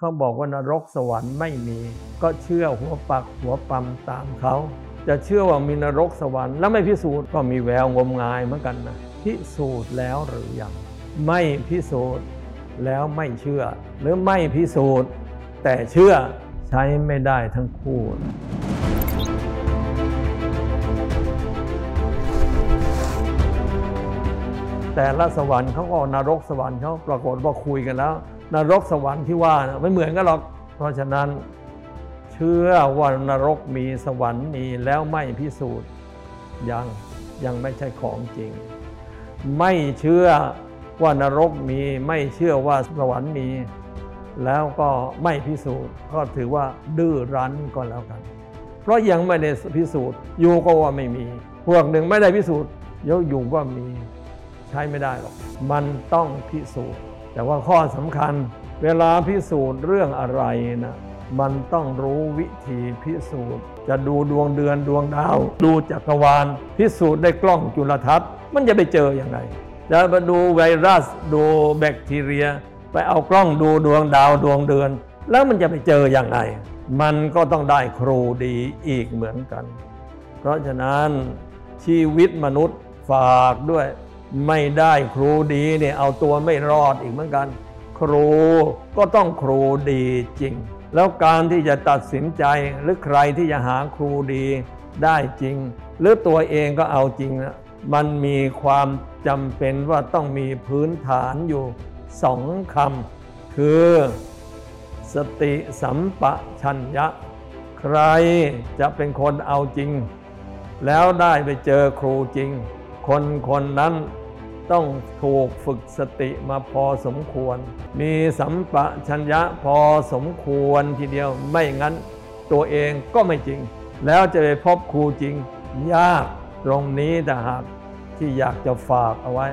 เขาบอกว่านรกสวรรค์ไม่มี ก็เชื่อหัวปักหัวปั๊มตามเขา จะเชื่อว่ามีนรกสวรรค์แล้วไม่พิสูจน์ก็มีแววงมงายเหมือนกันนะพิสูจน์แล้วหรือยังไม่พิสูจน์แล้วไม่เชื่อ หรือไม่พิสูจน์ แต่เชื่อใช้ไม่ได้ทั้งคู่แต่ละสวรรค์เขาก็นรกสวรรค์เขาปรากฏว่าคุยกันแล้ว นรกสวรรค์ที่ว่านะไม่เหมือนกันหรอก เพราะฉะนั้นเชื่อว่านรกมีสวรรค์มีแล้วไม่พิสูจน์ยังยังไม่ใช่ของจริง ไม่เชื่อว่านรกมีไม่เชื่อว่าสวรรค์มี แล้วก็ไม่พิสูจน์ก็ถือว่าดื้อรั้นก็แล้วกัน เพราะยังไม่ได้พิสูจน์อยู่ก็ว่าไม่มี พวกหนึ่งไม่ได้พิสูจน์ยกอยู่ว่ามีใช้ไม่ได้หรอก มันต้องพิสูจน์ แต่ว่าข้อสำคัญเวลาพิสูจน์เรื่องอะไรนะมันต้องรู้วิธีพิสูจน์ จะดูดวงเดือนดวงดาว ดูจักรวาล พิสูจน์ได้กล้องจุลทรรศน์ มันจะไปเจออยังไงจะมาดูไวรัสดูแบคทีเรีย ไปเอากล้องดูดวงดาวดวงเดือน แล้วมันจะไปเจออยังไงมันก็ต้องได้ครูดีอีกเหมือนกัน เพราะฉะนั้นชีวิตมนุษย์ฝากด้วย ไม่ได้ครูดีเนี่ยเอาตัวไม่รอดอีกเหมือนกัน ครูก็ต้องครูดีจริง แล้วการที่จะตัดสินใจหรือใครที่จะหาครูดีได้จริง หรือตัวเองก็เอาจริงนะมันมีความจำเป็นว่าต้องมีพื้นฐานอยู่สองคำคือ สติสัมปชัญญะ ใครจะเป็นคนเอาจริง แล้วได้ไปเจอครูจริง คนคนนั้นต้องถูกฝึกสติมาพอสมควร มีสัมปชัญญะพอสมควรทีเดียวไม่งั้นตัวเองก็ไม่จริง แล้วจะไปพบครูจริง ยากตรงนี้แต่หากที่อยากจะฝากเอาไว้